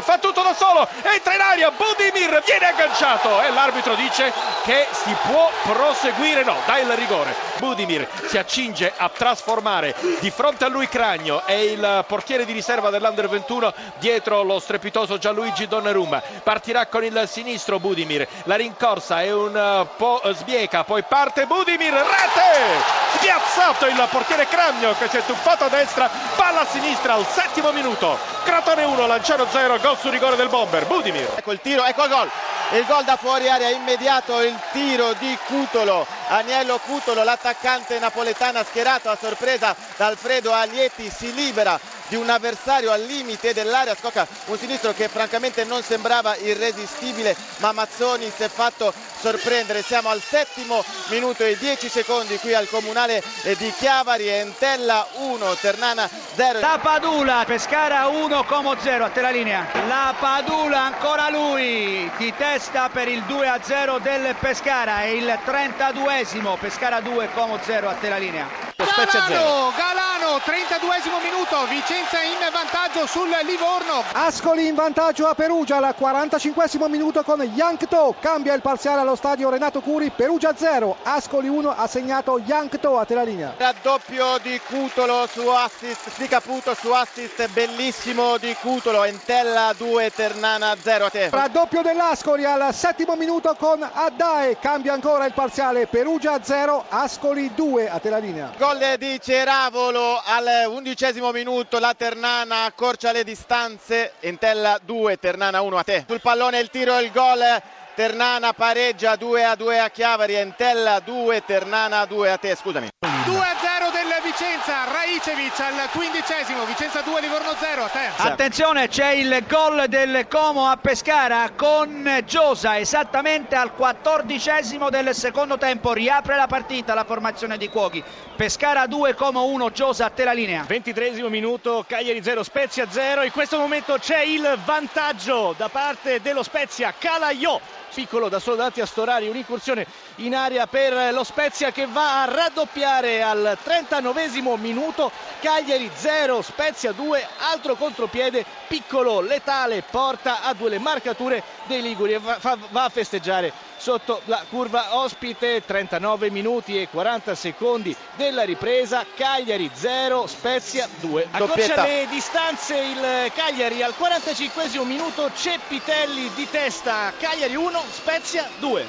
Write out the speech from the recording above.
fa tutto da solo, entra in aria, Budimir viene agganciato e l'arbitro dice che si può proseguire, no, dai il rigore. Budimir si accinge a trasformare di fronte a lui Cragno e il portiere di riserva dell'Under 21 dietro lo strepitoso Gianluigi Donnarumma. Partirà con il sinistro Budimir, la rincorsa è un po' sbieca, poi parte Budimir, rete! Spiazzato il portiere Cragno che si è tuffato a destra, palla a sinistra al settimo minuto. Crotone 1, Lanciano 0, gol su rigore del bomber. Budimir. Ecco il tiro, ecco il gol. Il gol da fuori area immediato, il tiro di Cutolo, Agnello Cutolo, l'attaccante napoletana schierato a sorpresa da Alfredo Aglieti, si libera di un avversario al limite dell'area, scocca un sinistro che francamente non sembrava irresistibile, ma Mazzoni si è fatto sorprendere. Siamo al settimo minuto e 10 secondi qui al comunale di Chiavari, Entella 1, Ternana 0. La Padula, Pescara 1, Como 0, a te la linea. La Padula, ancora lui, di testa per il 2 0 del Pescara, è il 32esimo, Pescara 2, Como 0, a te la linea. Galano, Galano, 32esimo minuto, Vicenza in vantaggio sul Livorno. Ascoli in vantaggio a Perugia al 45esimo minuto con Yankto, cambia il parziale allo stadio Renato Curi, Perugia 0, Ascoli 1 ha segnato Yankto a te la linea. Raddoppio di Cutolo su assist, di Caputo su assist, bellissimo di Cutolo, Entella 2, Ternana 0 a te. Raddoppio dell'Ascoli al settimo minuto con Addae, cambia ancora il parziale, Perugia 0, Ascoli 2 a te la linea. Gol di Ceravolo al undicesimo minuto, la Ternana accorcia le distanze, Entella 2, Ternana 1 a te. Sul pallone il tiro e il gol, Ternana pareggia 2 a 2 a Chiavari, Entella 2, Ternana 2 a te, scusami. 2 a 0 del Vicenza, Raicevic al quindicesimo, Vicenza 2, Livorno 0 a te. Attenzione, c'è il gol del Como a Pescara con Giosa esattamente al quattordicesimo del secondo tempo. Riapre la partita la formazione di Cuoghi. Pescara 2, Como 1, Giosa a te la linea. 23 minuto, Cagliari 0, Spezia 0. In questo momento c'è il vantaggio da parte dello Spezia, Calaiò piccolo da solo davanti a Storari, un'incursione in aria per lo Spezia che va a raddoppiare al 39 minuto, Cagliari 0, Spezia 2, altro contropiede, piccolo, letale, porta a due le marcature dei Liguri e va, va a festeggiare sotto la curva ospite, 39 minuti e 40 secondi della ripresa, Cagliari 0, Spezia 2. Accorcia le distanze il Cagliari al 45 minuto, Ceppitelli di testa, Cagliari 1, Spezia 2.